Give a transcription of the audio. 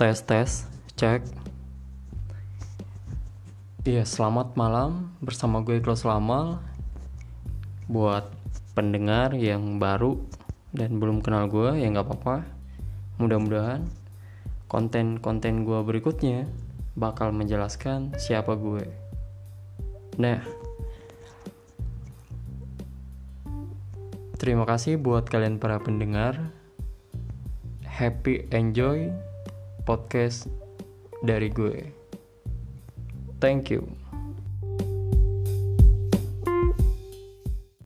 tes tes cek. Iya selamat malam. Bersama gue Klos Lamal. Buat pendengar yang baru dan belum kenal gue ya nggak apa-apa. Mudah-mudahan konten-konten gue berikutnya bakal menjelaskan siapa gue. Nah Terima kasih buat kalian para pendengar. Happy enjoy podcast dari gue. Thank you.